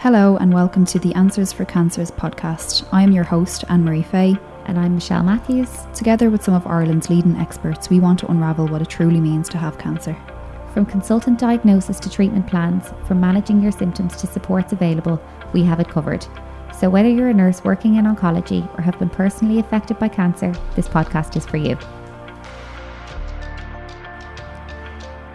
Hello, and welcome to the Answers for Cancers podcast. I am your host, Anne Marie Fay. And I'm Michelle Matthews. Together with some of Ireland's leading experts, we want to unravel what it truly means to have cancer. From consultant diagnosis to treatment plans, from managing your symptoms to supports available, we have it covered. So, whether you're a nurse working in oncology or have been personally affected by cancer, this podcast is for you.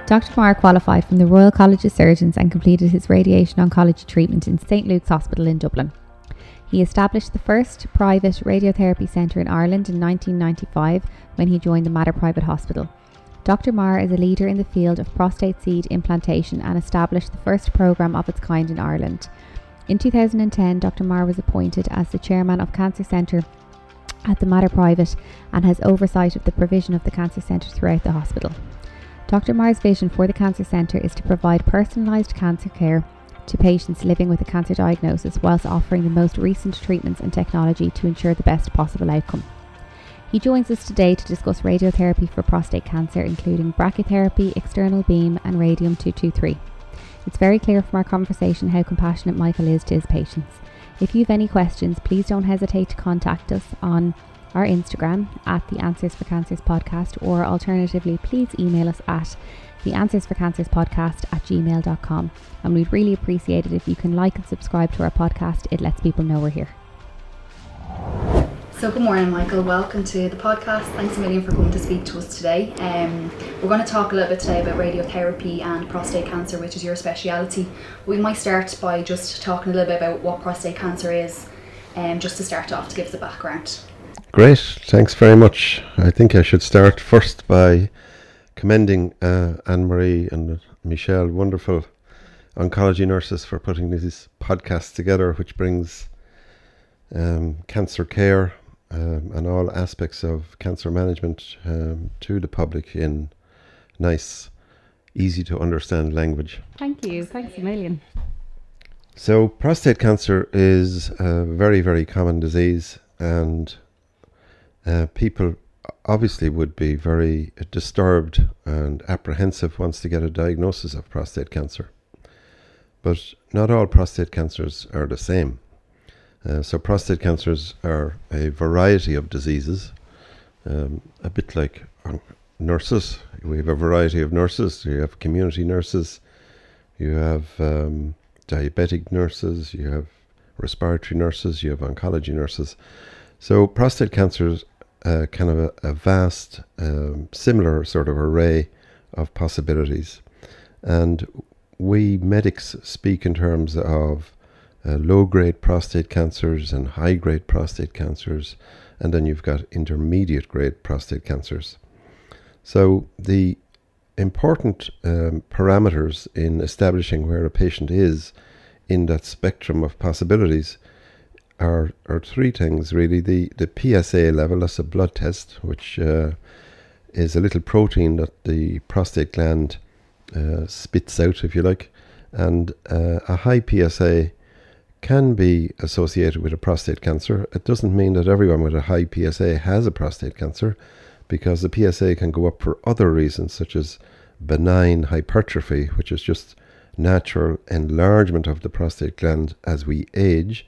Dr. Maher qualified from the Royal College of Surgeons and completed his radiation oncology treatment in St Luke's Hospital in Dublin. He established the first private radiotherapy centre in Ireland in 1995 when he joined the Mater Private Hospital. Dr. Maher is a leader in the field of prostate seed implantation and established the first programme of its kind in Ireland. In 2010, Dr. Maher was appointed as the chairman of Cancer Centre at the Mater Private and has oversight of the provision of the Cancer Centre throughout the hospital. Dr. Maher's vision for the Cancer Centre is to provide personalised cancer care to patients living with a cancer diagnosis whilst offering the most recent treatments and technology to ensure the best possible outcome. He joins us today to discuss radiotherapy for prostate cancer, including brachytherapy, external beam, and radium 223. It's very clear from our conversation how compassionate Michael is to his patients. If you have any questions, please don't hesitate to contact us on our Instagram at the Answers for Cancers podcast, or alternatively, please email us at the Answers for Cancers podcast at gmail.com. And we'd really appreciate it if you can like and subscribe to our podcast. It lets people know we're here. So, good morning, Michael. Welcome to the podcast. Thanks a million for coming to speak to us today. Um, we're going to talk a little bit today about radiotherapy and prostate cancer, which is your speciality. We might start by just talking a little bit about what prostate cancer is, um, just to start off to give us a background. Great, thanks very much. I think I should start first by commending uh, Anne Marie and Michelle, wonderful oncology nurses, for putting these podcasts together, which brings um, cancer care um, and all aspects of cancer management um, to the public in nice, easy to understand language. Thank you. Thanks a million. So, prostate cancer is a very, very common disease, and uh, people obviously would be very disturbed and apprehensive once they get a diagnosis of prostate cancer. But not all prostate cancers are the same. Uh, so, prostate cancers are a variety of diseases, um, a bit like um, nurses. We have a variety of nurses. You have community nurses, you have um, diabetic nurses, you have respiratory nurses, you have oncology nurses. So, prostate cancers uh, kind of a, a vast, um, similar sort of array of possibilities. And we medics speak in terms of uh, low grade prostate cancers and high grade prostate cancers, and then you've got intermediate grade prostate cancers. So, the important um, parameters in establishing where a patient is in that spectrum of possibilities are are three things really. The the PSA level, that's a blood test, which uh, is a little protein that the prostate gland uh, spits out, if you like, and uh, a high PSA can be associated with a prostate cancer. It doesn't mean that everyone with a high PSA has a prostate cancer, because the PSA can go up for other reasons, such as benign hypertrophy, which is just natural enlargement of the prostate gland as we age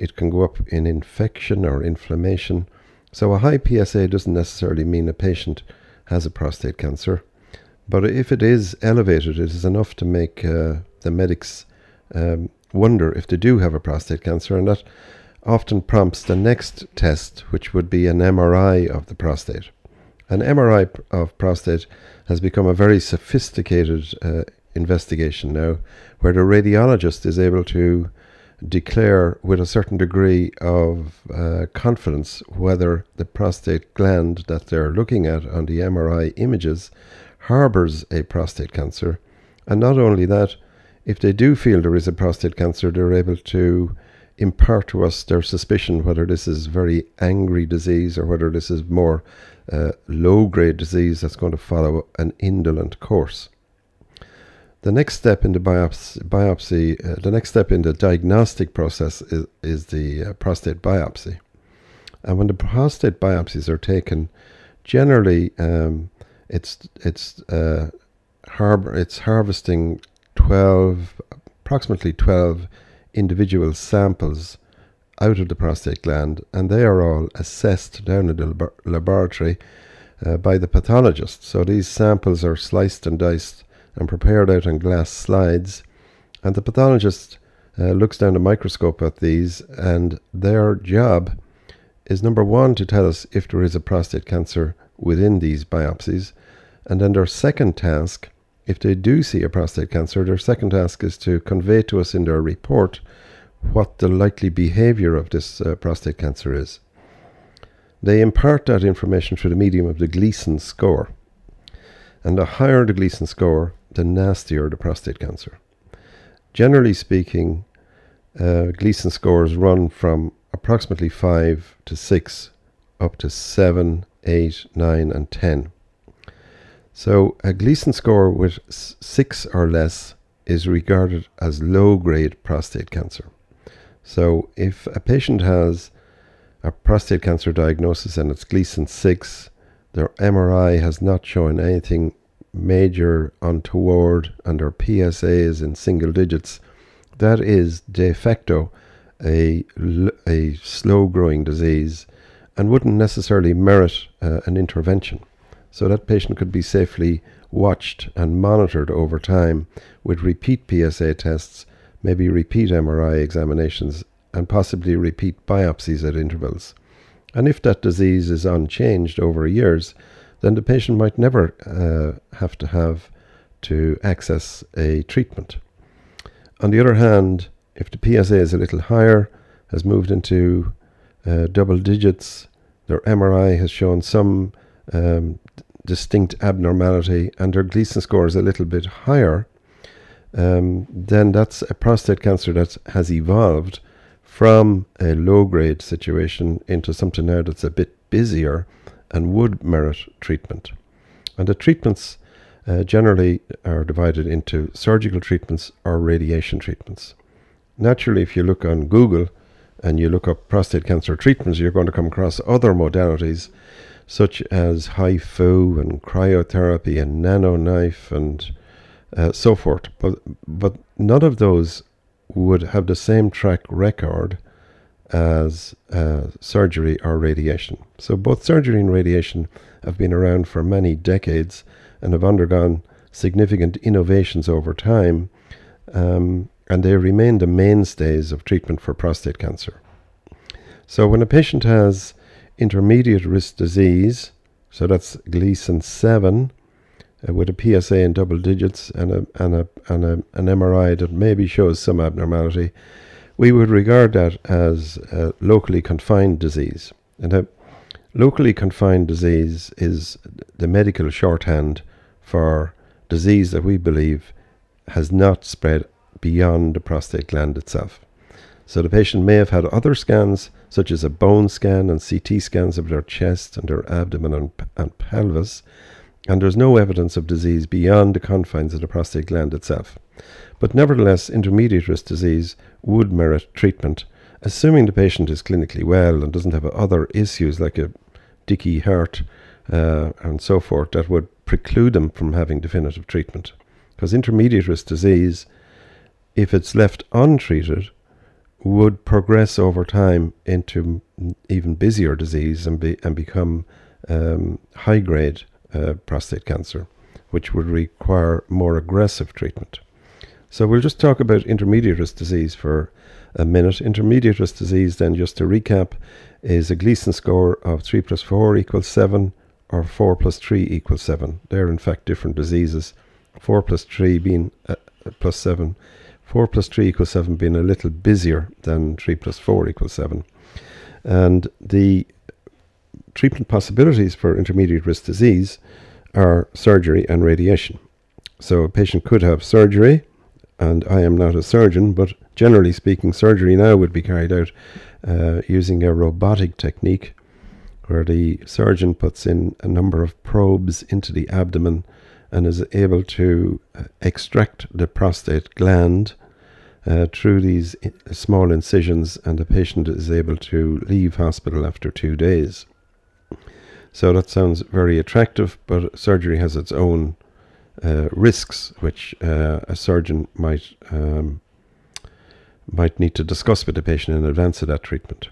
it can go up in infection or inflammation. So a high PSA doesn't necessarily mean a patient has a prostate cancer. But if it is elevated, it is enough to make uh, the medics um, wonder if they do have a prostate cancer, and that often prompts the next test, which would be an MRI of the prostate. An MRI of prostate has become a very sophisticated uh, investigation now, where the radiologist is able to declare with a certain degree of uh, confidence whether the prostate gland that they're looking at on the MRI images harbors a prostate cancer. And not only that, if they do feel there is a prostate cancer, they're able to impart to us their suspicion whether this is very angry disease or whether this is more uh, low grade disease that's going to follow an indolent course. The next step in the biopsy, biopsy uh, the next step in the diagnostic process is, is the uh, prostate biopsy. And when the prostate biopsies are taken, generally um, it's it's uh, harbor it's harvesting twelve approximately twelve individual samples out of the prostate gland, and they are all assessed down in the laboratory uh, by the pathologist. So these samples are sliced and diced and prepared out on glass slides, and the pathologist uh, looks down the microscope at these, and their job is number one to tell us if there is a prostate cancer within these biopsies, and then their second task, if they do see a prostate cancer, their second task is to convey to us in their report what the likely behavior of this uh, prostate cancer is. They impart that information through the medium of the Gleason score. And the higher the Gleason score, the nastier the prostate cancer. Generally speaking, uh, Gleason scores run from approximately 5 to 6 up to 7, 8, 9, and 10. So a Gleason score with 6 or less is regarded as low grade prostate cancer. So if a patient has a prostate cancer diagnosis and it's Gleason 6, their MRI has not shown anything major untoward and their PSA is in single digits, that is de facto a, a slow growing disease and wouldn't necessarily merit uh, an intervention. So that patient could be safely watched and monitored over time with repeat PSA tests maybe repeat MRI examinations, and possibly repeat biopsies at intervals. And if that disease is unchanged over years, then the patient might never uh, have to have to access a treatment. On the other hand, if the PSA is a little higher, has moved into uh, double digits, their MRI has shown some um, distinct abnormality, and their Gleason score is a little bit higher, um, then that's a prostate cancer that has evolved from a low grade situation into something now that's a bit busier and would merit treatment. And the treatments uh, generally are divided into surgical treatments or radiation treatments. Naturally, if you look on Google and you look up prostate cancer treatments, you're going to come across other modalities such as HIFU and cryotherapy and NanoKnife and uh, so forth. But but none of those would have the same track record as uh, surgery or radiation. So both surgery and radiation have been around for many decades and have undergone significant innovations over time, um, and they remain the mainstays of treatment for prostate cancer. So when a patient has intermediate risk disease, so that's Gleason 7, uh, with a PSA in double digits and a and a and a, an MRI that maybe shows some abnormality, we would regard that as a locally confined disease. And a locally confined disease is the medical shorthand for disease that we believe has not spread beyond the prostate gland itself. So the patient may have had other scans, such as a bone scan and CT scans of their chest and their abdomen and, and pelvis, and there's no evidence of disease beyond the confines of the prostate gland itself. But nevertheless, intermediate risk disease would merit treatment, assuming the patient is clinically well and doesn't have other issues like a dicky heart uh, and so forth that would preclude them from having definitive treatment. Because intermediate risk disease, if it's left untreated, would progress over time into even busier disease and be and become um, high grade uh, prostate cancer, which would require more aggressive treatment. So we'll just talk about intermediate risk disease for a minute. Intermediate risk disease, then, just to recap, is a Gleason score of 3 plus 4 equals 7 or 4 plus 3 equals 7. They're, in fact, different diseases. 4 plus 3 being uh, plus 7. 4 plus 3 equals 7 being a little busier than 3 plus 4 equals 7. And the treatment possibilities for intermediate risk disease are surgery and radiation. So a patient could have surgery, and I am not a surgeon, but generally speaking, surgery now would be carried out uh, using a robotic technique where the surgeon puts in a number of probes into the abdomen and is able to uh, extract the prostate gland uh, through these small incisions, and the patient is able to leave hospital after two days. So that sounds very attractive, but surgery has its own uh, risks, which uh, a surgeon might um, might need to discuss with the patient in advance of that treatment.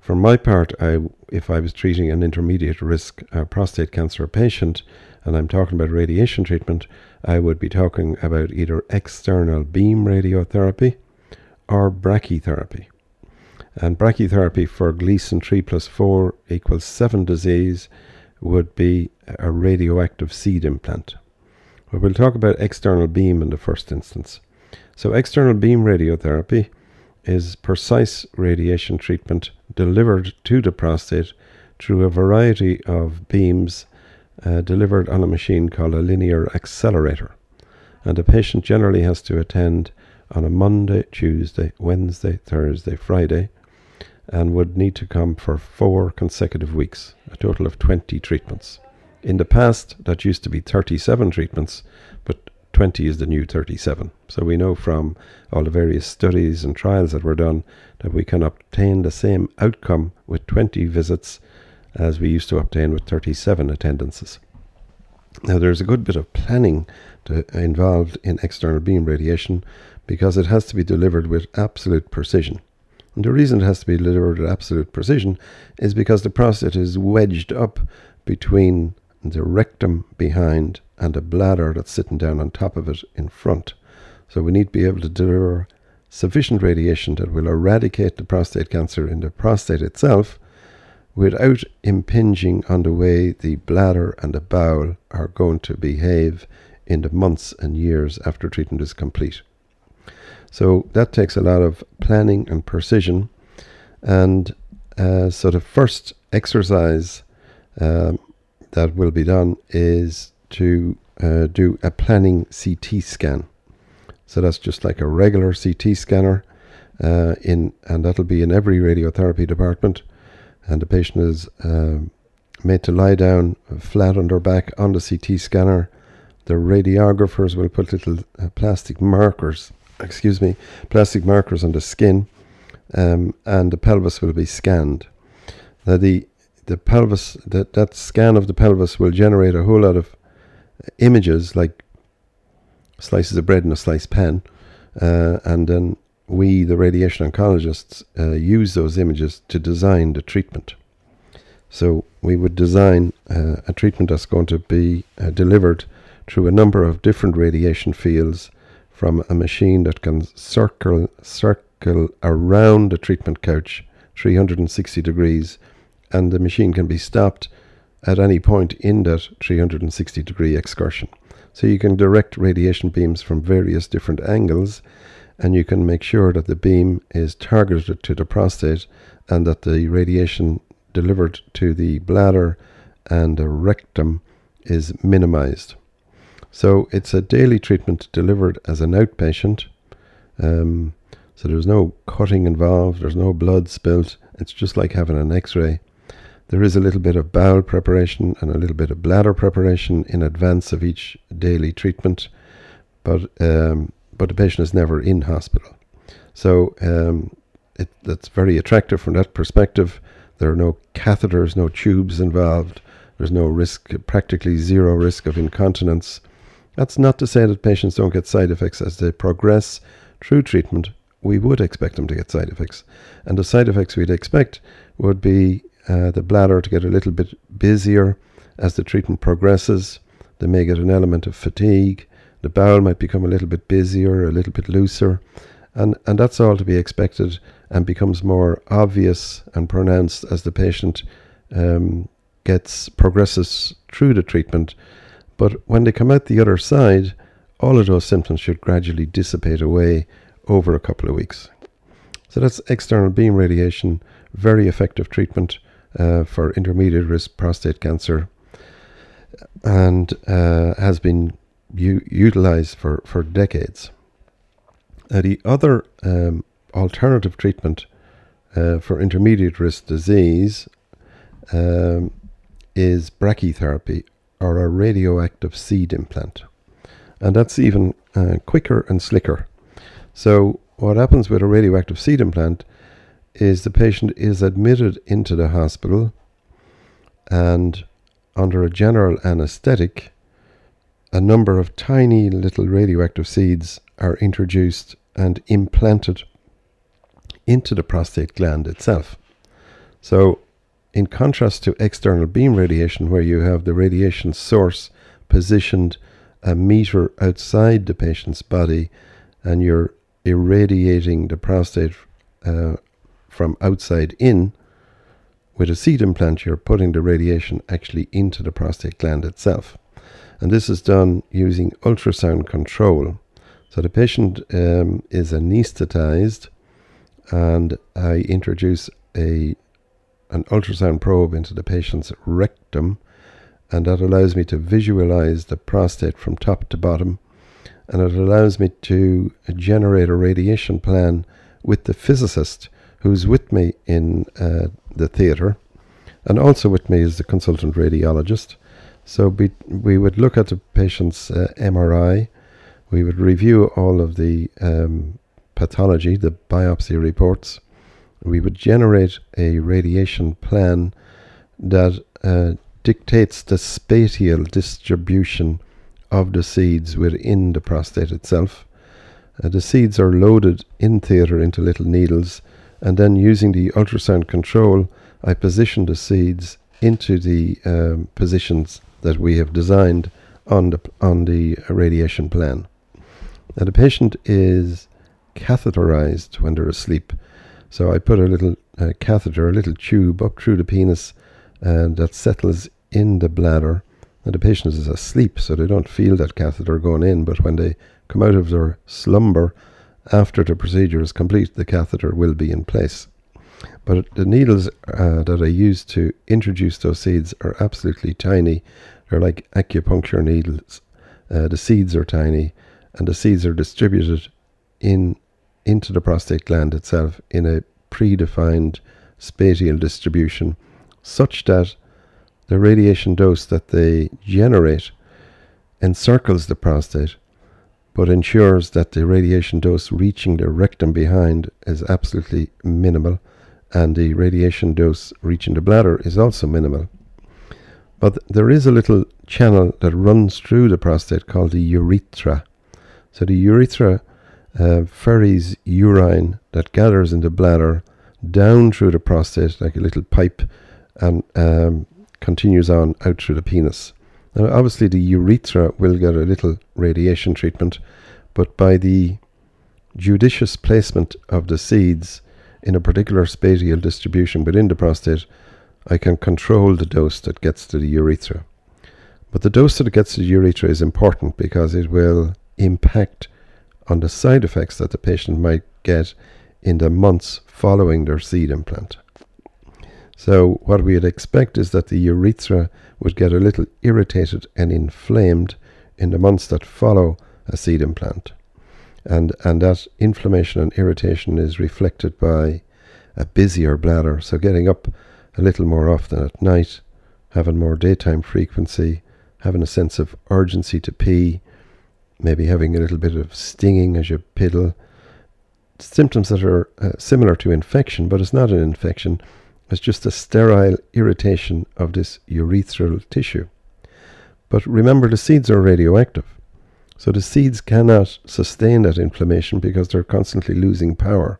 For my part, I, if I was treating an intermediate risk uh, prostate cancer patient and I'm talking about radiation treatment, I would be talking about either external beam radiotherapy or brachytherapy. And brachytherapy for Gleason 3 plus 4 equals 7 disease would be a radioactive seed implant. But we'll talk about external beam in the first instance. So, external beam radiotherapy is precise radiation treatment delivered to the prostate through a variety of beams uh, delivered on a machine called a linear accelerator. And the patient generally has to attend on a Monday, Tuesday, Wednesday, Thursday, Friday, and would need to come for four consecutive weeks, a total of 20 treatments. In the past, that used to be 37 treatments, but 20 is the new 37. So we know from all the various studies and trials that were done that we can obtain the same outcome with 20 visits as we used to obtain with 37 attendances. Now, there's a good bit of planning to, uh, involved in external beam radiation because it has to be delivered with absolute precision. And the reason it has to be delivered with absolute precision is because the prostate is wedged up between the rectum behind and a bladder that's sitting down on top of it in front. So we need to be able to deliver sufficient radiation that will eradicate the prostate cancer in the prostate itself without impinging on the way the bladder and the bowel are going to behave in the months and years after treatment is complete. So that takes a lot of planning and precision. And uh, so the first exercise um, that will be done is to uh, do a planning CT scan. So that's just like a regular CT scanner, uh, in and that'll be in every radiotherapy department and the patient is um, made to lie down flat on their back on the CT scanner. The radiographers will put little uh, plastic markers, excuse me, plastic markers on the skin, um, and the pelvis will be scanned. Now the the pelvis that that scan of the pelvis will generate a whole lot of images like slices of bread in a sliced pan, uh, and then we, the radiation oncologists, uh, use those images to design the treatment. So we would design uh, a treatment that's going to be uh, delivered through a number of different radiation fields from a machine that can circle circle around the treatment couch 360 degrees and the machine can be stopped at any point in that 360 degree excursion. So you can direct radiation beams from various different angles and you can make sure that the beam is targeted to the prostate and that the radiation delivered to the bladder and the rectum is minimized. So it's a daily treatment delivered as an outpatient. Um, so there's no cutting involved, there's no blood spilt. It's just like having an x ray. There is a little bit of bowel preparation and a little bit of bladder preparation in advance of each daily treatment, but um, but the patient is never in hospital. So um, it, that's very attractive from that perspective. There are no catheters, no tubes involved. There's no risk, practically zero risk of incontinence. That's not to say that patients don't get side effects as they progress through treatment. We would expect them to get side effects. And the side effects we'd expect would be uh, the bladder to get a little bit busier as the treatment progresses. They may get an element of fatigue. The bowel might become a little bit busier, a little bit looser, and, and that's all to be expected and becomes more obvious and pronounced as the patient um, gets progresses through the treatment. But when they come out the other side, all of those symptoms should gradually dissipate away over a couple of weeks. So that's external beam radiation, very effective treatment uh, for intermediate risk prostate cancer, and uh, has been u- utilized for, for decades. Now, the other um, alternative treatment uh, for intermediate risk disease um, is brachytherapy or a radioactive seed implant. And that's even uh, quicker and slicker. So, what happens with a radioactive seed implant is the patient is admitted into the hospital and under a general anesthetic a number of tiny little radioactive seeds are introduced and implanted into the prostate gland itself. So, in contrast to external beam radiation, where you have the radiation source positioned a meter outside the patient's body and you're irradiating the prostate uh, from outside in, with a seed implant, you're putting the radiation actually into the prostate gland itself. And this is done using ultrasound control. So the patient um, is anesthetized, and I introduce a an ultrasound probe into the patient's rectum, and that allows me to visualize the prostate from top to bottom, and it allows me to generate a radiation plan with the physicist who's with me in uh, the theatre, and also with me is the consultant radiologist. So we, we would look at the patient's uh, MRI, we would review all of the um, pathology, the biopsy reports, we would generate a radiation plan that uh, dictates the spatial distribution of the seeds within the prostate itself. Uh, the seeds are loaded in theatre into little needles, and then using the ultrasound control, I position the seeds into the um, positions that we have designed on the on the radiation plan. Now the patient is catheterized when they're asleep, so I put a little uh, catheter, a little tube up through the penis, and that settles in the bladder. And the patient is asleep, so they don't feel that catheter going in. But when they come out of their slumber after the procedure is complete, the catheter will be in place. But the needles uh, that I use to introduce those seeds are absolutely tiny. They're like acupuncture needles. Uh, the seeds are tiny, and the seeds are distributed in into the prostate gland itself in a predefined spatial distribution, such that the radiation dose that they generate encircles the prostate, but ensures that the radiation dose reaching the rectum behind is absolutely minimal, and the radiation dose reaching the bladder is also minimal. But there is a little channel that runs through the prostate called the urethra. So the urethra uh, ferries urine that gathers in the bladder down through the prostate like a little pipe and um, continues on out through the penis. Now, obviously, the urethra will get a little radiation treatment, but by the judicious placement of the seeds in a particular spatial distribution within the prostate, I can control the dose that gets to the urethra. But the dose that gets to the urethra is important because it will impact on the side effects that the patient might get in the months following their seed implant. So, what we'd expect is that the urethra would get a little irritated and inflamed in the months that follow a seed implant. And, and that inflammation and irritation is reflected by a busier bladder. So, getting up a little more often at night, having more daytime frequency, having a sense of urgency to pee, maybe having a little bit of stinging as you piddle. Symptoms that are uh, similar to infection, but it's not an infection. It's just a sterile irritation of this urethral tissue. But remember, the seeds are radioactive. So the seeds cannot sustain that inflammation because they're constantly losing power.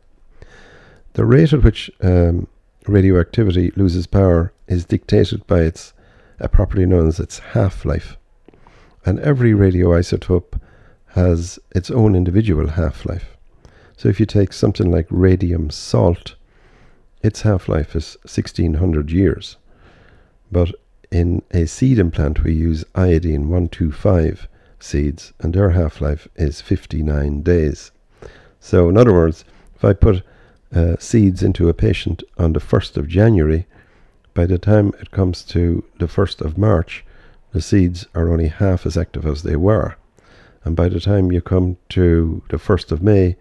The rate at which um, radioactivity loses power is dictated by its a property known as its half life. And every radioisotope has its own individual half life. So if you take something like radium salt, its half life is 1600 years. But in a seed implant, we use iodine 125 seeds, and their half life is 59 days. So, in other words, if I put uh, seeds into a patient on the 1st of January, by the time it comes to the 1st of March, the seeds are only half as active as they were. And by the time you come to the 1st of May,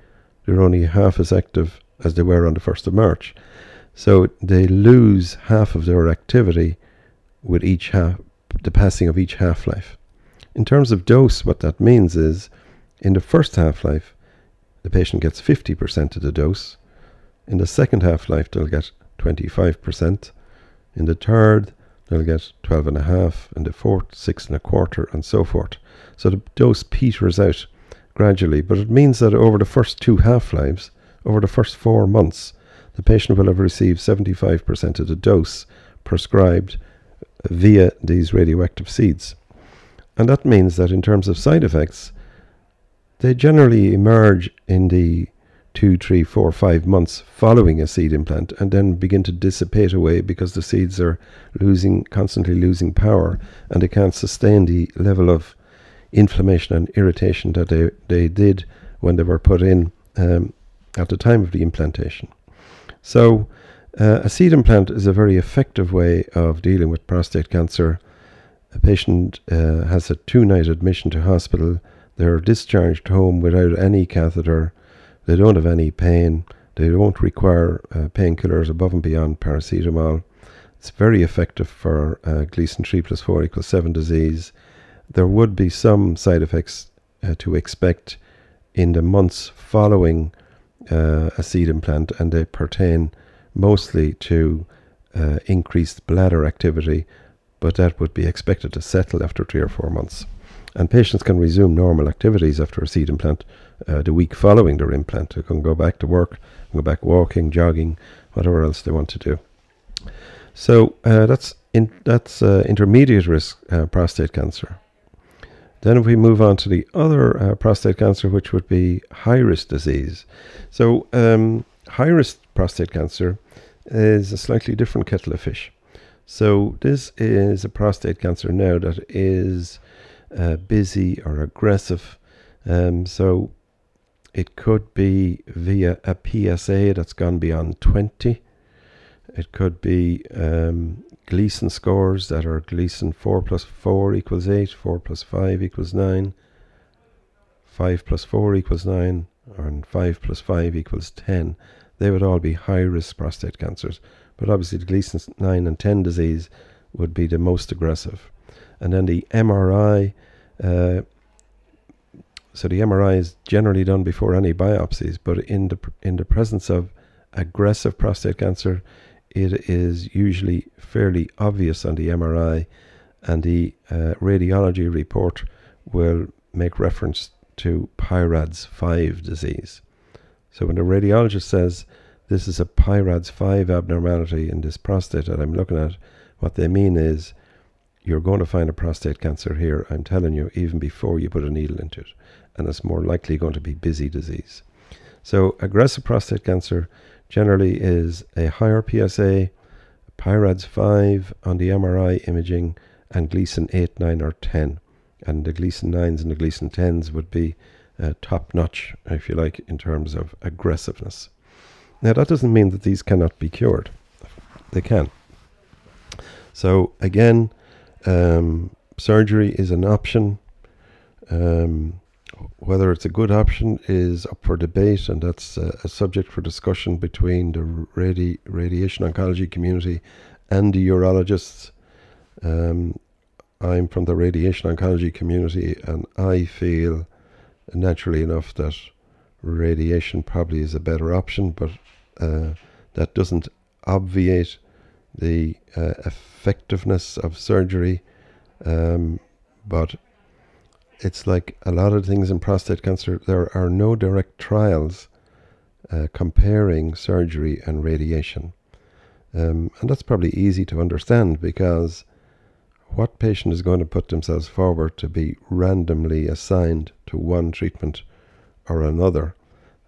they're only half as active as they were on the 1st of March. So they lose half of their activity with each half, the passing of each half life. In terms of dose, what that means is in the first half life, the patient gets 50% of the dose. In the second half life, they'll get 25%. In the third, they'll get 12 and a half. In the fourth, six and a quarter, and so forth. So the dose peters out gradually, but it means that over the first two half lives, over the first four months, the patient will have received 75% of the dose prescribed via these radioactive seeds. And that means that in terms of side effects, they generally emerge in the two, three, four, five months following a seed implant and then begin to dissipate away because the seeds are losing, constantly losing power and they can't sustain the level of inflammation and irritation that they, they did when they were put in um, at the time of the implantation. So, uh, a seed implant is a very effective way of dealing with prostate cancer. A patient uh, has a two night admission to hospital. They're discharged home without any catheter. They don't have any pain. They don't require uh, painkillers above and beyond paracetamol. It's very effective for uh, Gleason 3 plus 4 equals 7 disease. There would be some side effects uh, to expect in the months following uh, a seed implant, and they pertain mostly to uh, increased bladder activity, but that would be expected to settle after three or four months. And patients can resume normal activities after a seed implant uh, the week following their implant. They can go back to work, go back walking, jogging, whatever else they want to do. So uh, that's in, that's uh, intermediate risk uh, prostate cancer. Then if we move on to the other uh, prostate cancer, which would be high risk disease. So um, high risk prostate cancer is a slightly different kettle of fish. So this is a prostate cancer now that is uh, busy or aggressive. Um, so it could be via a PSA that's gone beyond 20. It could be um, Gleason scores that are Gleason 4 plus 4 equals 8, 4 plus 5 equals 9, 5 plus 4 equals 9, and 5 plus 5 equals 10. They would all be high risk prostate cancers. But obviously, the Gleason 9 and 10 disease would be the most aggressive. And then the MRI, uh, so the MRI is generally done before any biopsies, but in the, in the presence of aggressive prostate cancer, it is usually fairly obvious on the MRI, and the uh, radiology report will make reference to PIRADS 5 disease. So when the radiologist says this is a PIRADS 5 abnormality in this prostate that I'm looking at, what they mean is you're going to find a prostate cancer here, I'm telling you, even before you put a needle into it. And it's more likely going to be busy disease. So aggressive prostate cancer generally is a higher PSA, PIRADS 5 on the MRI imaging, and Gleason 8, 9, or 10. And the Gleason 9s and the Gleason 10s would be uh, top notch, if you like, in terms of aggressiveness. Now, that doesn't mean that these cannot be cured, they can. So, again, um, surgery is an option. Um, whether it's a good option is up for debate, and that's a, a subject for discussion between the radi- radiation oncology community and the urologists. Um, I'm from the radiation oncology community, and I feel naturally enough that radiation probably is a better option, but uh, that doesn't obviate the uh, effectiveness of surgery. Um, but it's like a lot of things in prostate cancer, there are no direct trials uh, comparing surgery and radiation. Um, and that's probably easy to understand because what patient is going to put themselves forward to be randomly assigned to one treatment or another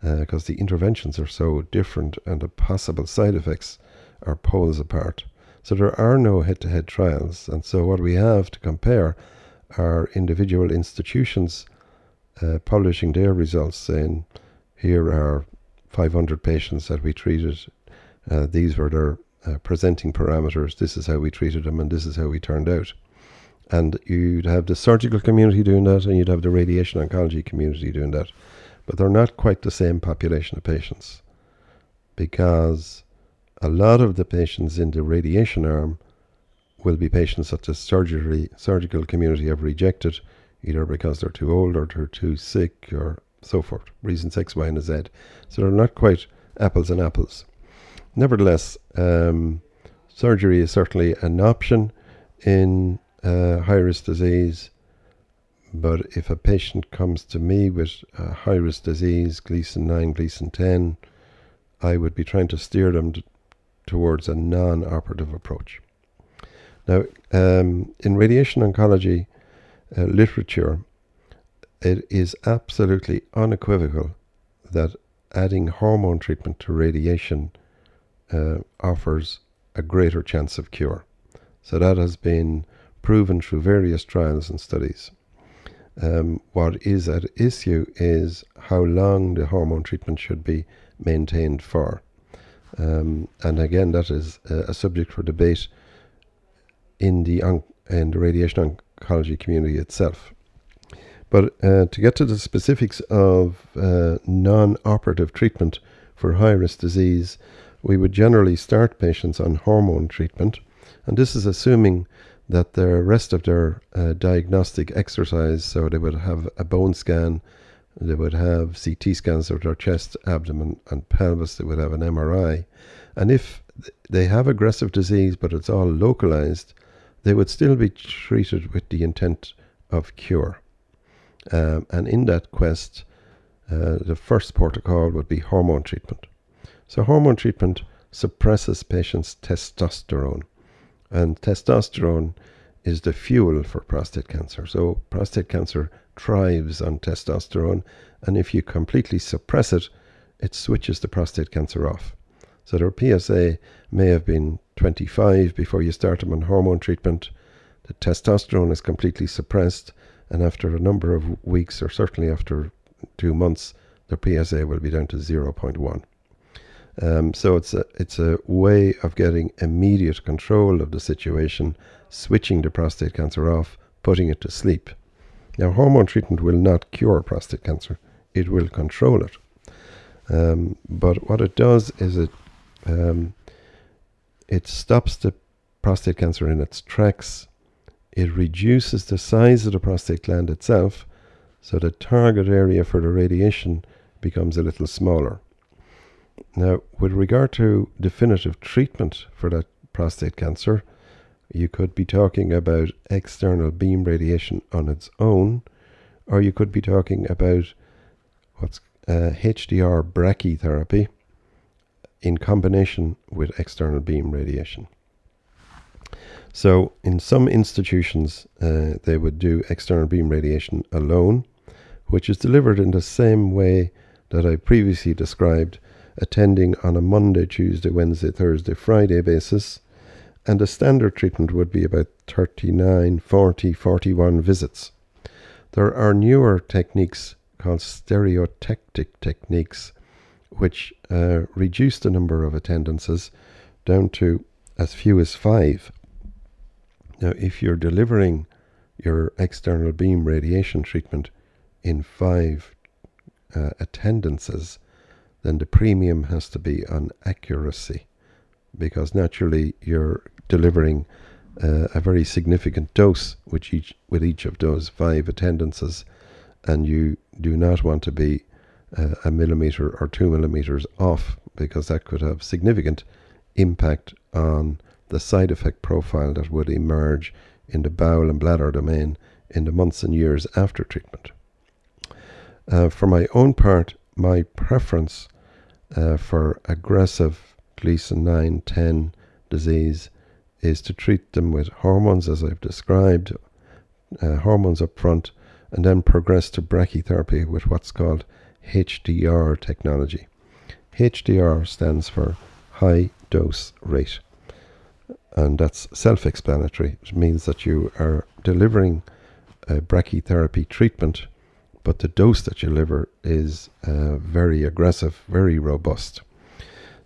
because uh, the interventions are so different and the possible side effects are poles apart. So there are no head to head trials. And so what we have to compare are individual institutions uh, publishing their results saying, here are 500 patients that we treated. Uh, these were their uh, presenting parameters. This is how we treated them, and this is how we turned out. And you'd have the surgical community doing that, and you'd have the radiation oncology community doing that. But they're not quite the same population of patients because a lot of the patients in the radiation arm will be patients that the surgery surgical community have rejected, either because they're too old or they're too sick or so forth. Reasons X, Y, and Z. So they're not quite apples and apples. Nevertheless, um, surgery is certainly an option in uh, high risk disease. But if a patient comes to me with a high risk disease, Gleason 9, Gleason 10, I would be trying to steer them t- towards a non operative approach. Now, um, in radiation oncology uh, literature, it is absolutely unequivocal that adding hormone treatment to radiation uh, offers a greater chance of cure. So that has been proven through various trials and studies. Um, what is at issue is how long the hormone treatment should be maintained for. Um, and again, that is a, a, subject for debate in the, in the radiation oncology community itself. But uh, to get to the specifics of uh, non operative treatment for high risk disease, we would generally start patients on hormone treatment. And this is assuming that the rest of their uh, diagnostic exercise, so they would have a bone scan, they would have CT scans of their chest, abdomen, and pelvis, they would have an MRI. And if they have aggressive disease but it's all localized, they would still be treated with the intent of cure. Um, and in that quest, uh, the first protocol would be hormone treatment. So, hormone treatment suppresses patients' testosterone, and testosterone is the fuel for prostate cancer. So, prostate cancer thrives on testosterone, and if you completely suppress it, it switches the prostate cancer off. So, their PSA may have been 25 before you start them on hormone treatment. The testosterone is completely suppressed, and after a number of weeks, or certainly after two months, their PSA will be down to 0.1. Um, so it's a it's a way of getting immediate control of the situation, switching the prostate cancer off, putting it to sleep. Now, hormone treatment will not cure prostate cancer; it will control it. Um, but what it does is it um, it stops the prostate cancer in its tracks it reduces the size of the prostate gland itself, so the target area for the radiation becomes a little smaller. Now, with regard to definitive treatment for that prostate cancer, you could be talking about external beam radiation on its own, or you could be talking about what's uh, HDR brachytherapy in combination with external beam radiation. So, in some institutions, uh, they would do external beam radiation alone, which is delivered in the same way that I previously described, attending on a Monday, Tuesday, Wednesday, Thursday, Friday basis. And the standard treatment would be about 39, 40, 41 visits. There are newer techniques called stereotactic techniques, which uh, reduce the number of attendances down to as few as five. Now, if you're delivering your external beam radiation treatment in five uh, attendances, then the premium has to be on accuracy because naturally you're delivering uh, a very significant dose with each with each of those five attendances, and you do not want to be uh, a millimeter or two millimeters off because that could have significant impact on the side effect profile that would emerge in the bowel and bladder domain in the months and years after treatment. Uh, for my own part, my preference uh, for aggressive Gleason 9 10 disease is to treat them with hormones, as I've described, uh, hormones up front, and then progress to brachytherapy with what's called HDR technology. HDR stands for high dose rate and that's self explanatory. It means that you are delivering a brachytherapy treatment, but the dose that you deliver is uh, very aggressive, very robust.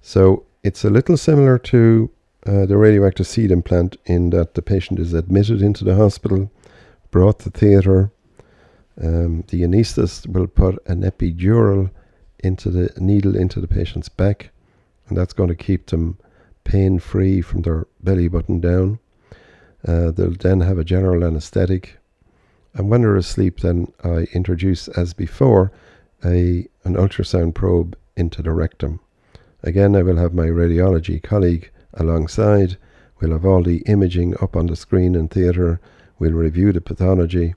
So it's a little similar to uh, the radioactive seed implant in that the patient is admitted into the hospital, brought to theatre. Um, the anaesthetist will put an epidural into the needle into the patient's back, and that's going to keep them pain free from their belly button down. Uh, they'll then have a general anesthetic. And when they're asleep, then I introduce, as before, a, an ultrasound probe into the rectum. Again, I will have my radiology colleague alongside. We'll have all the imaging up on the screen in theatre. We'll review the pathology.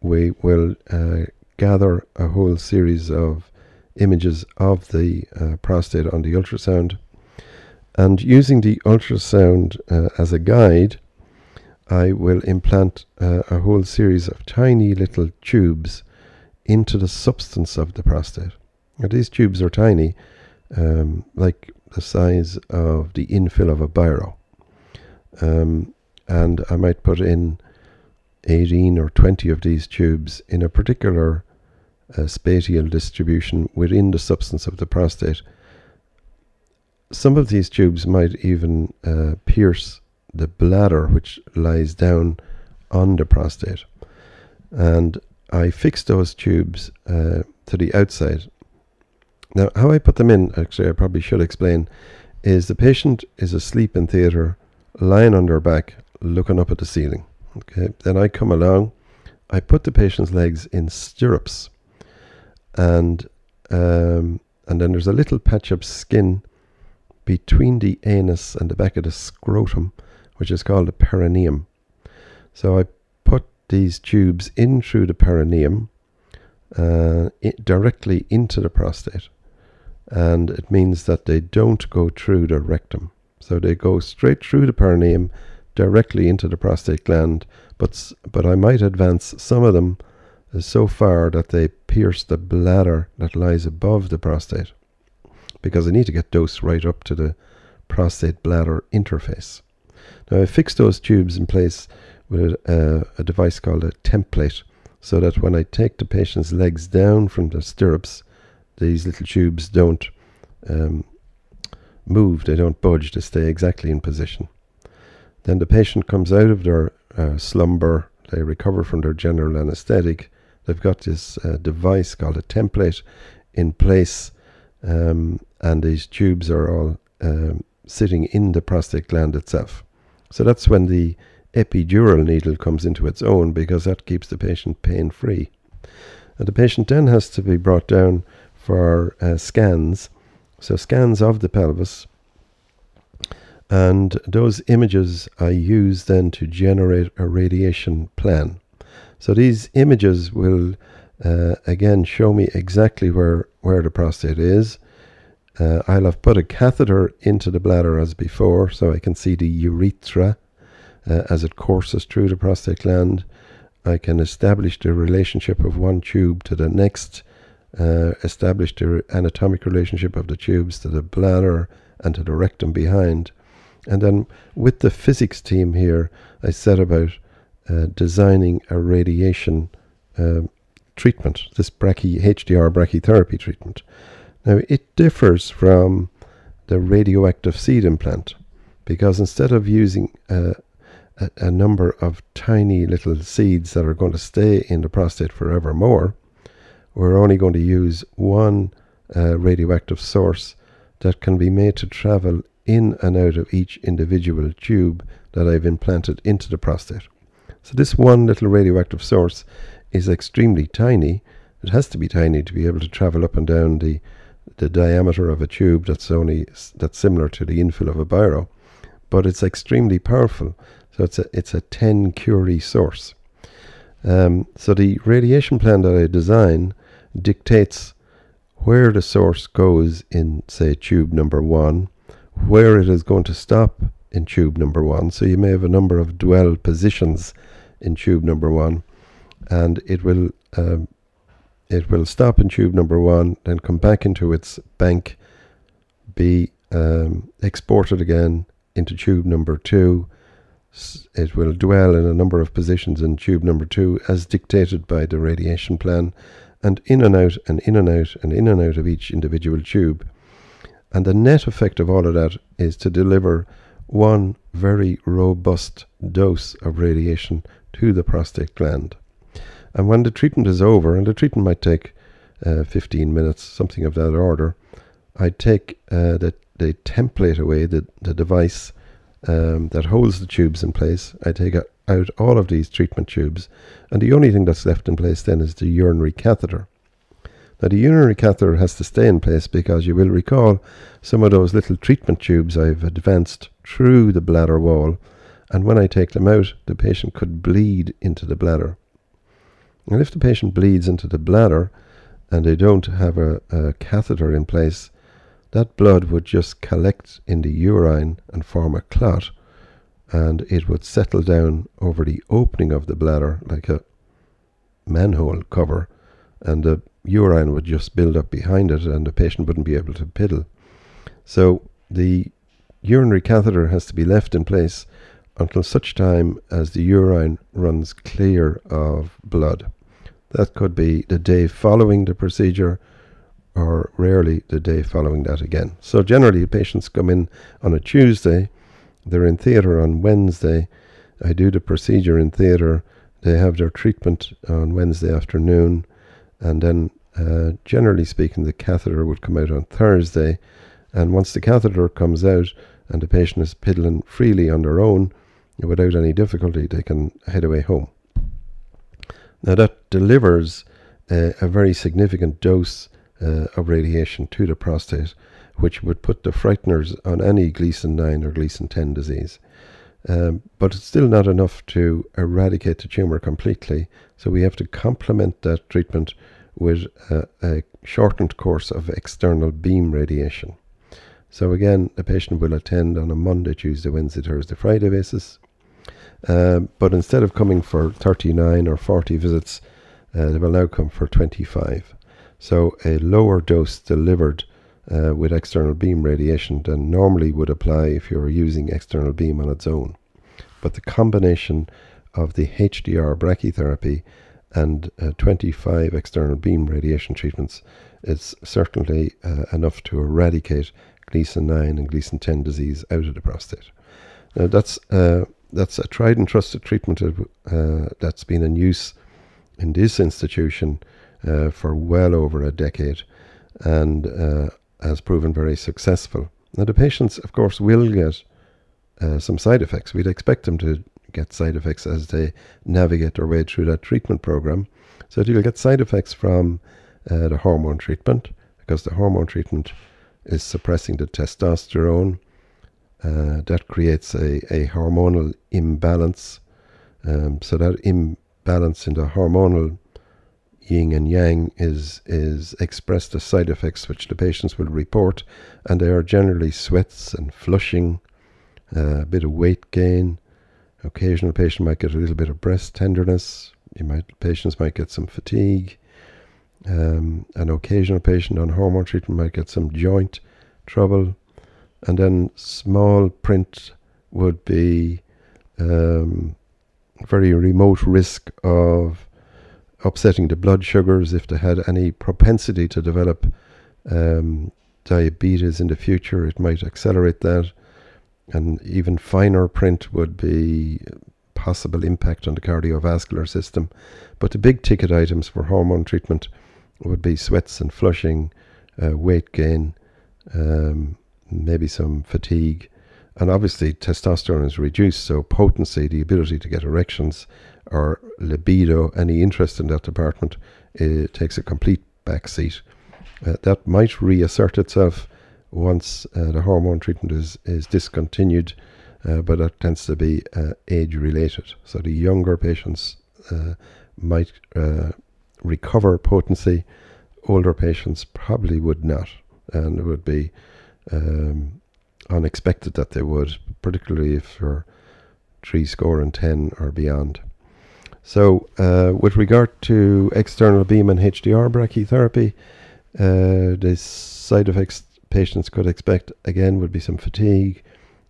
We will uh, gather a whole series of images of the uh, prostate on the ultrasound. And using the ultrasound uh, as a guide, I will implant uh, a whole series of tiny little tubes into the substance of the prostate. Now, these tubes are tiny, um, like the size of the infill of a biro. Um, and I might put in 18 or 20 of these tubes in a particular uh, spatial distribution within the substance of the prostate. Some of these tubes might even uh, pierce the bladder, which lies down on the prostate. And I fix those tubes uh, to the outside. Now, how I put them in, actually, I probably should explain, is the patient is asleep in theatre, lying on their back, looking up at the ceiling. Okay, then I come along, I put the patient's legs in stirrups, and um, and then there's a little patch of skin between the anus and the back of the scrotum, which is called the perineum. So I put these tubes in through the perineum, uh, directly into the prostate, and it means that they don't go through the rectum. So they go straight through the perineum directly into the prostate gland, but but I might advance some of them so far that they pierce the bladder that lies above the prostate, because I need to get dose right up to the prostate bladder interface. Now I fix those tubes in place with a, a device called a template, so that when I take the patient's legs down from the stirrups, these little tubes don't um, move, they don't budge, they stay exactly in position. Then the patient comes out of their uh, slumber, they recover from their general anesthetic. They've got this uh, device called a template in place, um, and these tubes are all um, sitting in the prostate gland itself. So that's when the epidural needle comes into its own because that keeps the patient pain free. The patient then has to be brought down for uh, scans. So, scans of the pelvis and those images I use then to generate a radiation plan. So these images will uh, again show me exactly where, where the prostate is. Uh, I'll have put a catheter into the bladder as before, so I can see the urethra uh, as it courses through the prostate gland. I can establish the relationship of one tube to the next, uh, establish the anatomic relationship of the tubes to the bladder and to the rectum behind. And then with the physics team here, I set about uh, designing a radiation uh, treatment, this brachy, HDR brachytherapy treatment. Now, it differs from the radioactive seed implant because instead of using a, a, number of tiny little seeds that are going to stay in the prostate forevermore, we're only going to use one uh, radioactive source that can be made to travel in and out of each individual tube that I've implanted into the prostate. So this one little radioactive source is extremely tiny. It has to be tiny to be able to travel up and down the the diameter of a tube that's only that's similar to the infill of a biro, but it's extremely powerful. So it's a it's a 10 Curie source. Um, so the radiation plan that I design dictates where the source goes in, say, tube number one, where it is going to stop in tube number one. So you may have a number of dwell positions in tube number one, and it will um, it will stop in tube number one, then come back into its bank, be um, exported again into tube number two. It will dwell in a number of positions in tube number two as dictated by the radiation plan, and in and out and in and out and in and out of each individual tube. And the net effect of all of that is to deliver one very robust dose of radiation to the prostate gland. And when the treatment is over, and the treatment might take uh, 15 minutes, something of that order, I take uh, the, the template away, the, the device um, that holds the tubes in place. I take out all of these treatment tubes, and the only thing that's left in place then is the urinary catheter. Now, the urinary catheter has to stay in place because you will recall some of those little treatment tubes I've advanced through the bladder wall, and when I take them out, the patient could bleed into the bladder. And if the patient bleeds into the bladder, and they don't have a, a catheter in place, that blood would just collect in the urine and form a clot, and it would settle down over the opening of the bladder like a manhole cover, and the urine would just build up behind it, and the patient wouldn't be able to piddle. So the urinary catheter has to be left in place until such time as the urine runs clear of blood. That could be the day following the procedure or rarely the day following that again. So generally patients come in on a Tuesday, they're in theatre on Wednesday, I do the procedure in theatre, they have their treatment on Wednesday afternoon, and then uh, generally speaking the catheter would come out on Thursday, and once the catheter comes out and the patient is piddling freely on their own, without any difficulty, they can head away home. Now, that delivers uh, a very significant dose uh, of radiation to the prostate, which would put the frighteners on any Gleason 9 or Gleason 10 disease. Um, but it's still not enough to eradicate the tumour completely, so we have to complement that treatment with a, a shortened course of external beam radiation. So again, the patient will attend on a Monday, Tuesday, Wednesday, Thursday, Friday basis. Um, but instead of coming for 39 or 40 visits, uh, they will now come for 25. So a lower dose delivered uh, with external beam radiation than normally would apply if you were using external beam on its own. But the combination of the HDR brachytherapy and uh, 25 external beam radiation treatments is certainly uh, enough to eradicate Gleason 9 and Gleason 10 disease out of the prostate. Now, that's, uh, that's a tried and trusted treatment uh, that's been in use in this institution uh, for well over a decade and uh, has proven very successful. Now, the patients, of course, will get some side effects. We'd expect them to get side effects as they navigate their way through that treatment program. So, you'll get side effects from uh, the hormone treatment because the hormone treatment is suppressing the testosterone. Uh, that creates a, a hormonal imbalance. Um, so that imbalance in the hormonal yin and yang is is expressed as side effects which the patients will report, and they are generally sweats and flushing, uh, a bit of weight gain. Occasional patient might get a little bit of breast tenderness. You might patients might get some fatigue. Um, an occasional patient on hormone treatment might get some joint trouble, and then small print would be um, very remote risk of upsetting the blood sugars if they had any propensity to develop um, diabetes in the future. It might accelerate that, and even finer print would be possible impact on the cardiovascular system. But the big ticket items for hormone treatment would be sweats and flushing, uh, weight gain, um, maybe some fatigue, and obviously testosterone is reduced, so potency, the ability to get erections, or libido, any interest in that department, it takes a complete backseat. Uh, that might reassert itself once uh, the hormone treatment is, is discontinued, uh, but that tends to be uh, age related. So the younger patients uh, might uh, recover potency, older patients probably would not, and it would be um, unexpected that they would, particularly if you're three score and ten or beyond. So, uh, with regard to external beam and HDR brachytherapy, the side effects patients could expect again would be some fatigue,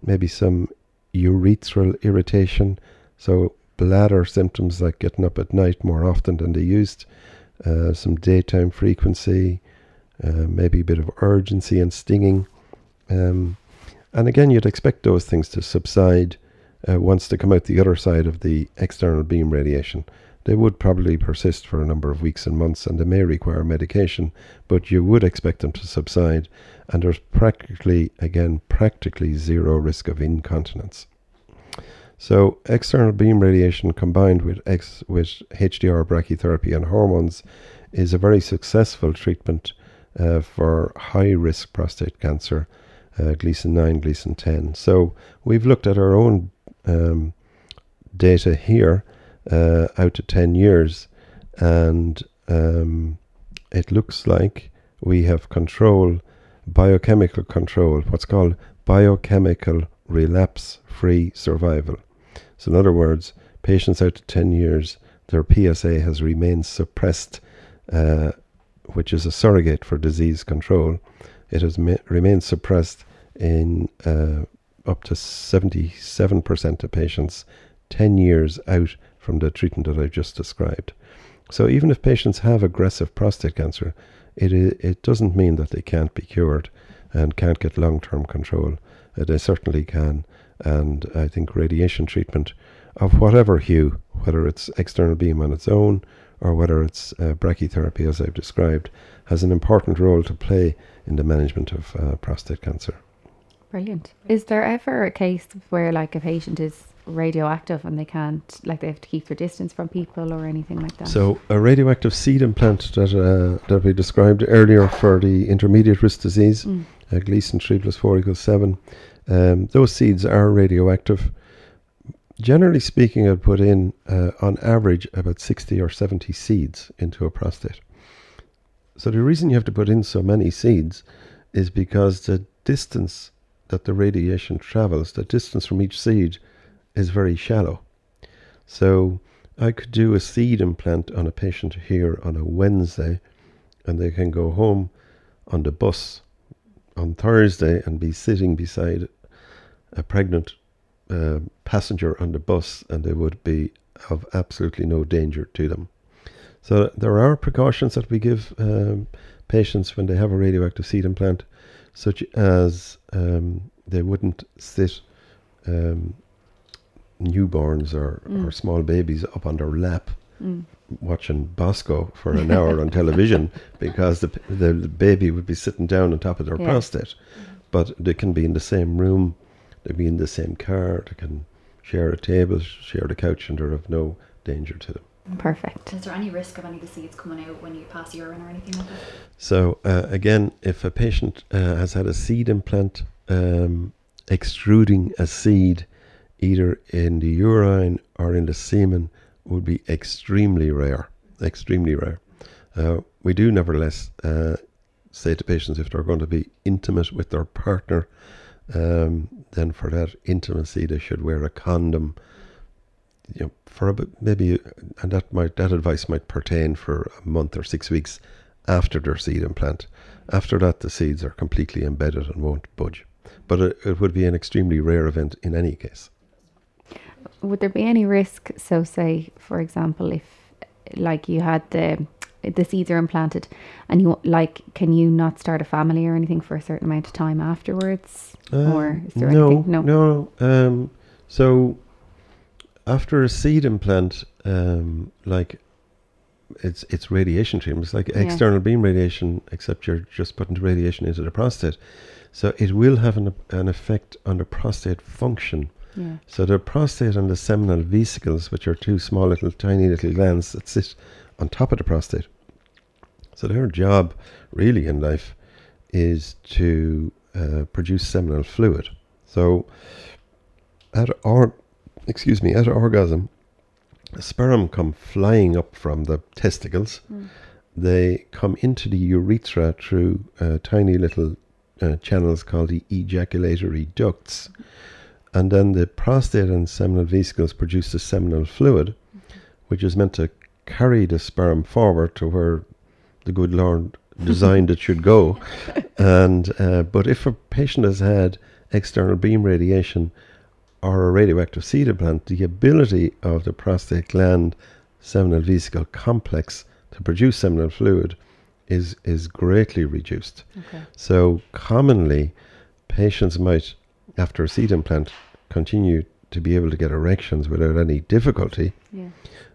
maybe some urethral irritation, so bladder symptoms like getting up at night more often than they used, uh, some daytime frequency, uh, maybe a bit of urgency and stinging. Um, and again, you'd expect those things to subside uh, once they come out the other side of the external beam radiation. They would probably persist for a number of weeks and months and they may require medication, but you would expect them to subside. And there's practically, again, practically zero risk of incontinence. So, external beam radiation combined with, with HDR brachytherapy and hormones is a very successful treatment uh, for high risk prostate cancer, uh, Gleason 9, Gleason 10. So, we've looked at our own um, data here uh, out to 10 years, and um, it looks like we have control, biochemical control, what's called biochemical relapse free survival. So, in other words, patients out to 10 years, their PSA has remained suppressed, uh, which is a surrogate for disease control. It has ma- remained suppressed in uh, up to 77% of patients 10 years out from the treatment that I've just described. So even if patients have aggressive prostate cancer, it, it doesn't mean that they can't be cured and can't get long term control. Uh, they certainly can. And I think radiation treatment of whatever hue, whether it's external beam on its own or whether it's uh, brachytherapy, as I've described, has an important role to play in the management of uh, prostate cancer. Brilliant. Is there ever a case where, like, a patient is radioactive and they can't, like, they have to keep their distance from people or anything like that? So, a radioactive seed implant that uh, that we described earlier for the intermediate risk disease, mm. uh, Gleason 3 plus 4 equals 7, um, those seeds are radioactive. Generally speaking, I'd put in, uh, on average, about 60 or 70 seeds into a prostate. So, the reason you have to put in so many seeds is because the distance that the radiation travels, the distance from each seed is very shallow. So I could do a seed implant on a patient here on a Wednesday, and they can go home on the bus on Thursday and be sitting beside a pregnant uh, passenger on the bus, and they would be of absolutely no danger to them. So there are precautions that we give um, patients when they have a radioactive seed implant such as um, they wouldn't sit um, newborns or, mm. or small babies up on their lap mm. watching Bosco for an hour on television because the, the, the baby would be sitting down on top of their yeah. prostate. But they can be in the same room, they can be in the same car, they can share a table, share the couch, and they're of no danger to them. Perfect. Is there any risk of any of the seeds coming out when you pass urine or anything like that? So, uh, again, if a patient uh, has had a seed implant, um, extruding a seed either in the urine or in the semen would be extremely rare. Extremely rare. Uh, we do, nevertheless, uh, say to patients if they're going to be intimate with their partner, um, then for that intimacy, they should wear a condom you know, for a bit, maybe, and that might that advice might pertain for a month or six weeks after their seed implant. After that, the seeds are completely embedded and won't budge. But it, it would be an extremely rare event in any case. Would there be any risk? So, say, for example, if like you had the the seeds are implanted and you like can you not start a family or anything for a certain amount of time afterwards uh, or is there no, anything no no um so after a seed implant, um, like it's it's radiation treatment. It's like yeah. external beam radiation, except you're just putting the radiation into the prostate. So it will have an, an effect on the prostate function. Yeah. So the prostate and the seminal vesicles, which are two small little tiny little glands that sit on top of the prostate. So their job really in life is to uh, produce seminal fluid. So at our excuse me, at orgasm, sperm come flying up from the testicles. Mm. They come into the urethra through uh, tiny little uh, channels called the ejaculatory ducts. Mm. And then the prostate and seminal vesicles produce the seminal fluid, mm-hmm. which is meant to carry the sperm forward to where the good Lord designed it should go. And uh, but if a patient has had external beam radiation or a radioactive seed implant, the ability of the prostate gland seminal vesicle complex to produce seminal fluid is is greatly reduced. Okay. So commonly, patients might, after a seed implant, continue to be able to get erections without any difficulty. Yeah.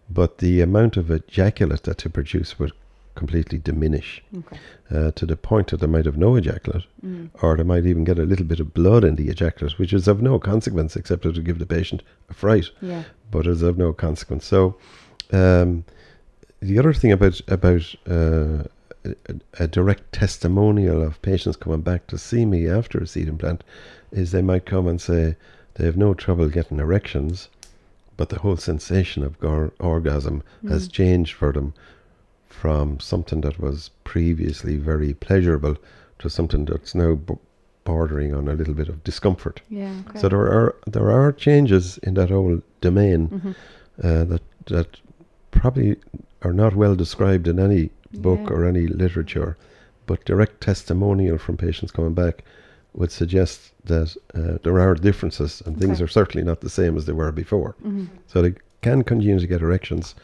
But the amount of ejaculate that to produce would completely diminish okay. uh, to the point that they might have no ejaculate, mm. or they might even get a little bit of blood in the ejaculate, which is of no consequence except to give the patient a fright, yeah. but is of no consequence. So, um, the other thing about about uh, a, a, direct testimonial of patients coming back to see me after a seed implant is they might come and say they have no trouble getting erections, but the whole sensation of gar- orgasm mm. has changed for them from something that was previously very pleasurable to something that's now b- bordering on a little bit of discomfort. Yeah. So there are there are changes in that whole domain hmm uh, that that probably are not well described in any book Yeah. or any literature, but direct testimonial from patients coming back would suggest that uh, there are differences and things are certainly not the same as they were before. hmm So they can continue to get erections,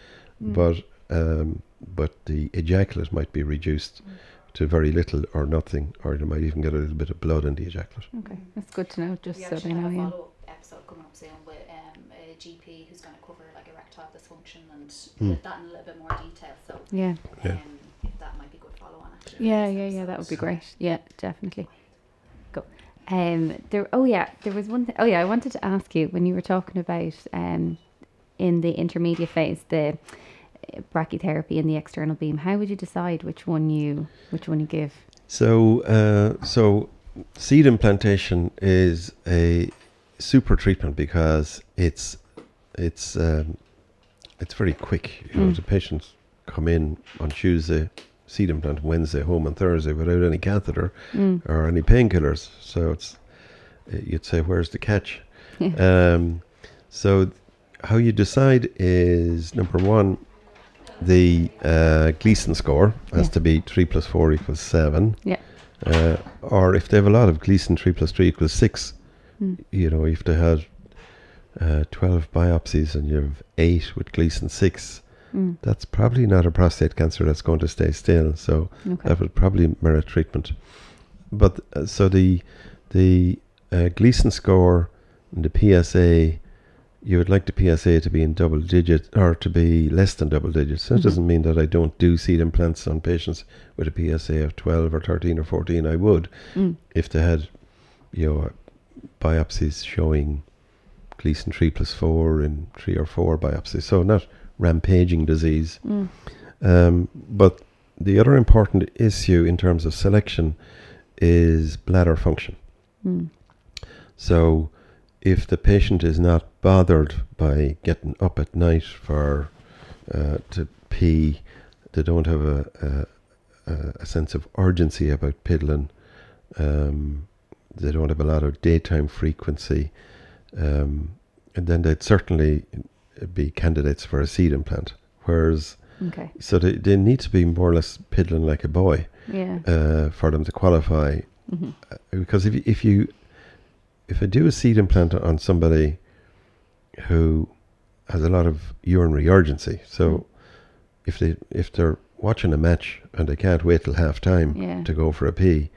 Mm. but um, but the ejaculate might be reduced Mm. to very little or nothing, or they might even get a little bit of blood in the ejaculate. Okay, that's good to know. Just we so actually they have know. a Yeah. follow-up episode coming up soon with um, a GP who's going to cover like erectile dysfunction and Hmm. that in a little bit more detail. So Yeah. Yeah. um, if that might be good follow-on. Actually, Yeah, yeah, this yeah. That would be great. Yeah, definitely. Um. There. Oh yeah. There was one thing. Oh yeah. I wanted to ask you when you were talking about um, in the intermediate phase the uh, brachytherapy and the external beam. How would you decide which one you which one you give? So, uh, so seed implantation is a super treatment because it's it's um, it's very quick. You know, Mm. the patients come in on Tuesday, seed implant Wednesday, home on Thursday without any catheter Mm. or any painkillers. So it's you'd say, where's the catch? Um, so how you decide is number one, the uh, Gleason score has Yeah. to be three plus four equals seven. Yeah. Uh, or if they have a lot of Gleason, three plus three equals six. Mm. You know, if they had uh, twelve biopsies and you have eight with Gleason six, Mm. that's probably not a prostate cancer that's going to stay still. So Okay. that would probably merit treatment. But uh, so the the uh, Gleason score and the PSA, you would like the PSA to be in double digit or to be less than double digits. Mhm. it doesn't mean that I don't do seed implants on patients with a PSA of 12 or 13 or 14. I would Mm. if they had, you know, biopsies showing Gleason 3 plus 4 in 3 or 4 biopsies. So not rampaging disease. Mm. Um, but the other important issue in terms of selection is bladder function. Mm. So, if the patient is not bothered by getting up at night for uh, to pee, they don't have a, a, a- sense of urgency about piddling. Um, they don't have a lot of daytime frequency, um, and then they'd certainly be candidates for a seed implant. Whereas, Okay. so they, they need to be more or less piddling like a boy Yeah. uh, for them to qualify hmm uh, because if you, if you if I do a seed implant on somebody who has a lot of urinary urgency, so Mm. if they if they're watching a match and they can't wait till half time Yeah. to go for a pee,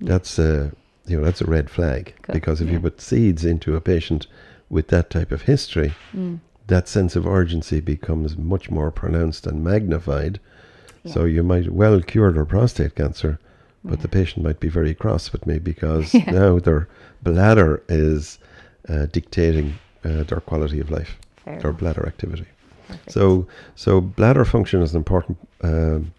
Yeah. that's a you know that's a red flag Cool. because if Yeah. you put seeds into a patient with that type of history, Mm. That sense of urgency becomes much more pronounced and magnified. So you might well cure their prostate cancer, but the patient might be very cross with me because Yeah. now their bladder is uh, dictating uh, their quality of life, Fair their enough. bladder activity. Perfect. So, so bladder function is an important um,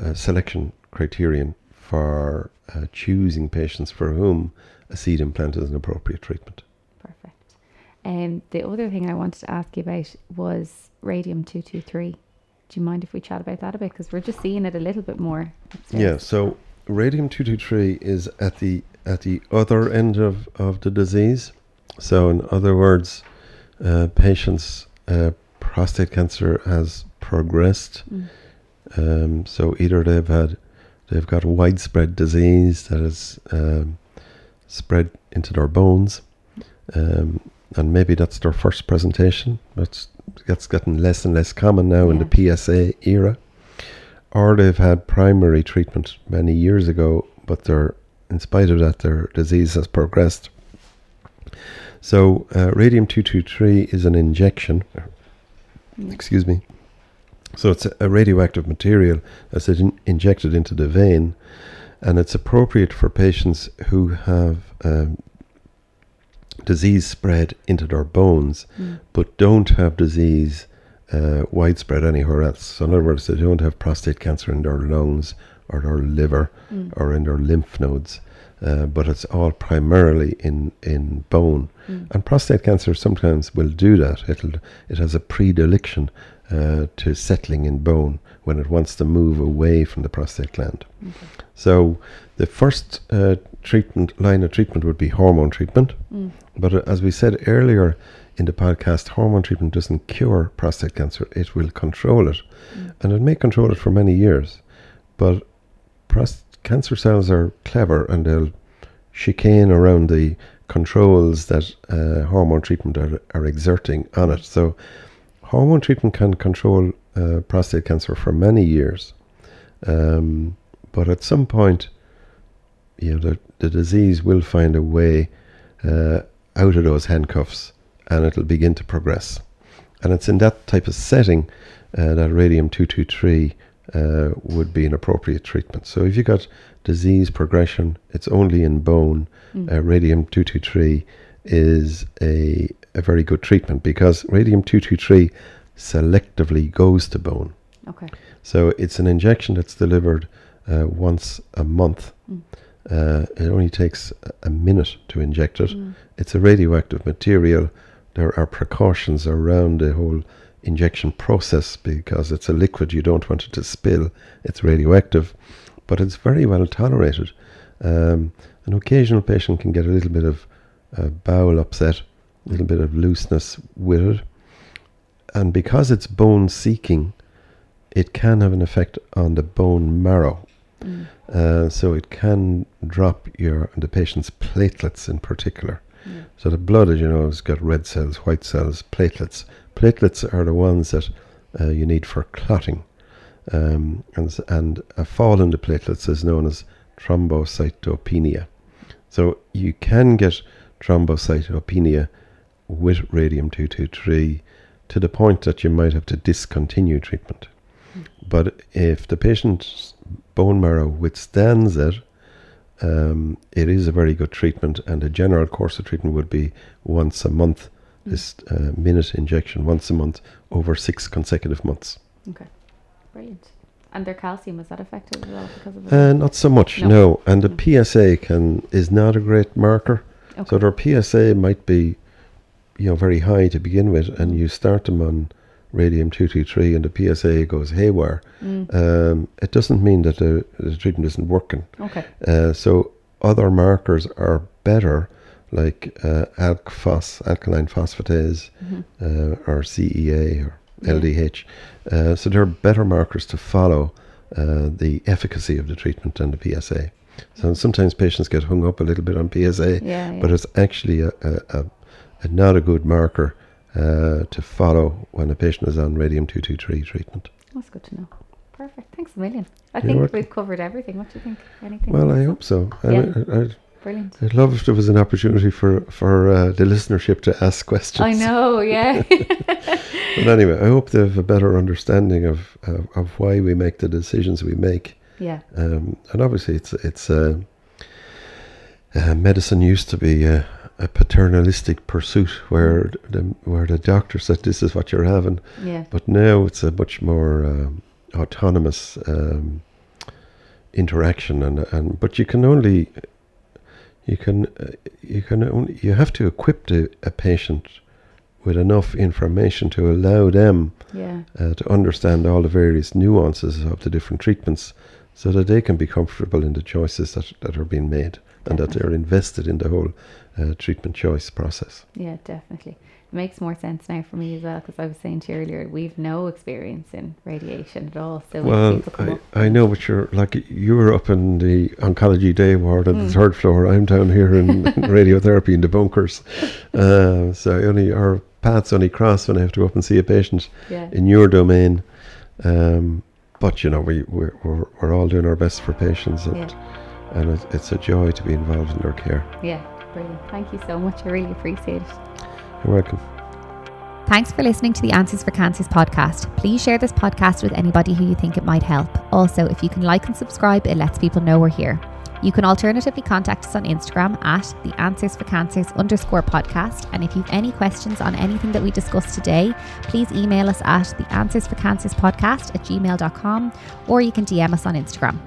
uh, selection criterion for uh, choosing patients for whom a seed implant is an appropriate treatment. Um, the other thing I wanted to ask you about was radium two two three. Do you mind if we chat about that a bit? Because we're just seeing it a little bit more. upstairs. Yeah. So radium two two three is at the at the other end of, of the disease. So in other words, uh, patients' uh, prostate cancer has progressed. Mm. Um, so either they've had they've got widespread disease that has um, spread into their bones, um, and maybe that's their first presentation. That's that's getting less and less common now in the PSA era. Or they've had primary treatment many years ago, but they're in spite of that, their disease has progressed. So uh, radium two two three is an injection excuse me. So it's a, a radioactive material that's in, injected into the vein, and it's appropriate for patients who have um, disease spread into their bones, Mm. but don't have disease uh, widespread anywhere else. So in other words, they don't have prostate cancer in their lungs or their liver Mm. or in their lymph nodes. uh, but it's all primarily in in bone. Mm. And prostate cancer sometimes will do that. It'll it has a predilection uh, to settling in bone when it wants to move away from the prostate gland. Okay. So the first uh, treatment line of treatment would be hormone treatment. Mm. But uh, as we said earlier in the podcast, hormone treatment doesn't cure prostate cancer; it will control it, Mm. and it may control it for many years. But prost- cancer cells are clever, and they'll chicane around the controls that uh, hormone treatment are, are exerting on it. So, hormone treatment can control uh, prostate cancer for many years, um, but at some point, you know, the, the disease will find a way uh, out of those handcuffs, and it'll begin to progress. And it's in that type of setting uh, that radium two two three uh, would be an appropriate treatment. So if you got disease progression, it's only in bone. Mm. Uh, radium two two three is a a very good treatment because radium two two three selectively goes to bone. Okay. So it's an injection that's delivered uh, once a month. Mm. Uh, it only takes a- minute to inject it. Mm. It's a radioactive material. There are precautions around the whole injection process because it's a liquid. You don't want it to spill. It's radioactive, but it's very well tolerated. Um, an occasional patient can get a little bit of uh, bowel upset, a little bit of looseness with it. And because it's bone seeking, it can have an effect on the bone marrow. Mm. Uh, so it can drop your the patient's platelets in particular. So the blood, as you know, has got red cells, white cells, platelets. Platelets are the ones that uh, you need for clotting, um, and and a fall in the platelets is known as thrombocytopenia. So you can get thrombocytopenia with radium two two three to the point that you might have to discontinue treatment. But if the patient's bone marrow withstands it, um, it is a very good treatment, and a general course of treatment would be once a month, Mm. this uh, minute injection once a month over six consecutive months. Okay. Brilliant. And their calcium was that affected as well because of it? Uh, not so much, No. no. And the PSA can is not a great marker. okay. So their PSA might be, you know, very high to begin with, and you start them on radium two two three, and the PSA goes haywire. Mm. Um, it doesn't mean that the, the treatment isn't working. okay. Uh, so other markers are better, like uh, alk-phos, alkaline phosphatase, Mhm. uh, or CEA or Yeah. LDH. Uh, so there are better markers to follow uh, the efficacy of the treatment than the PSA. So sometimes patients get hung up a little bit on PSA, Yeah. yeah. but it's actually a, a, a, a not a good marker uh, to follow when a patient is on radium 223 treatment. That's good to know. Perfect. Thanks a million. I You're think welcome. we've covered everything. What do you think? Anything? Well, I hope so. I. I, I'd, Brilliant. I'd love if there was an opportunity for, for uh, the listenership to ask questions. I know. Yeah. But anyway, I hope they have a better understanding of, of, of why we make the decisions we make. yeah. Um, and obviously, it's it's uh, uh, medicine used to be a, a paternalistic pursuit where the where the doctor said this is what you're having, Yeah. but now it's a much more um, autonomous um, interaction, and and but you can only you can uh, you can only you have to equip the, a patient with enough information to allow them Yeah. uh, to understand all the various nuances of the different treatments so that they can be comfortable in the choices that, that are being made and that they're invested in the whole uh, treatment choice process. Yeah. Definitely. It makes more sense now for me as well because I was saying to you earlier we've no experience in radiation at all. So Well, I, I know, but you're like you were up in the oncology day ward on Mm. the third floor. I'm down here in radiotherapy in the bunkers. Uh, so only our paths only cross when I have to go up and see a patient yeah. in your domain. Um, but you know, we we're, we're, we're all doing our best for patients, and, Yeah. and it, it's a joy to be involved in their care. Yeah. Brilliant. Thank you so much. I really appreciate it. You're welcome. Thanks for listening to the Answers for Cancers podcast. Please share this podcast with anybody who you think it might help. Also, if you can like and subscribe, it lets people know we're here. You can alternatively contact us on Instagram at the Answers for Cancers underscore podcast. And if you've any questions on anything that we discussed today, please email us at the Answers for Cancers podcast at gmail.com or you can DM us on Instagram.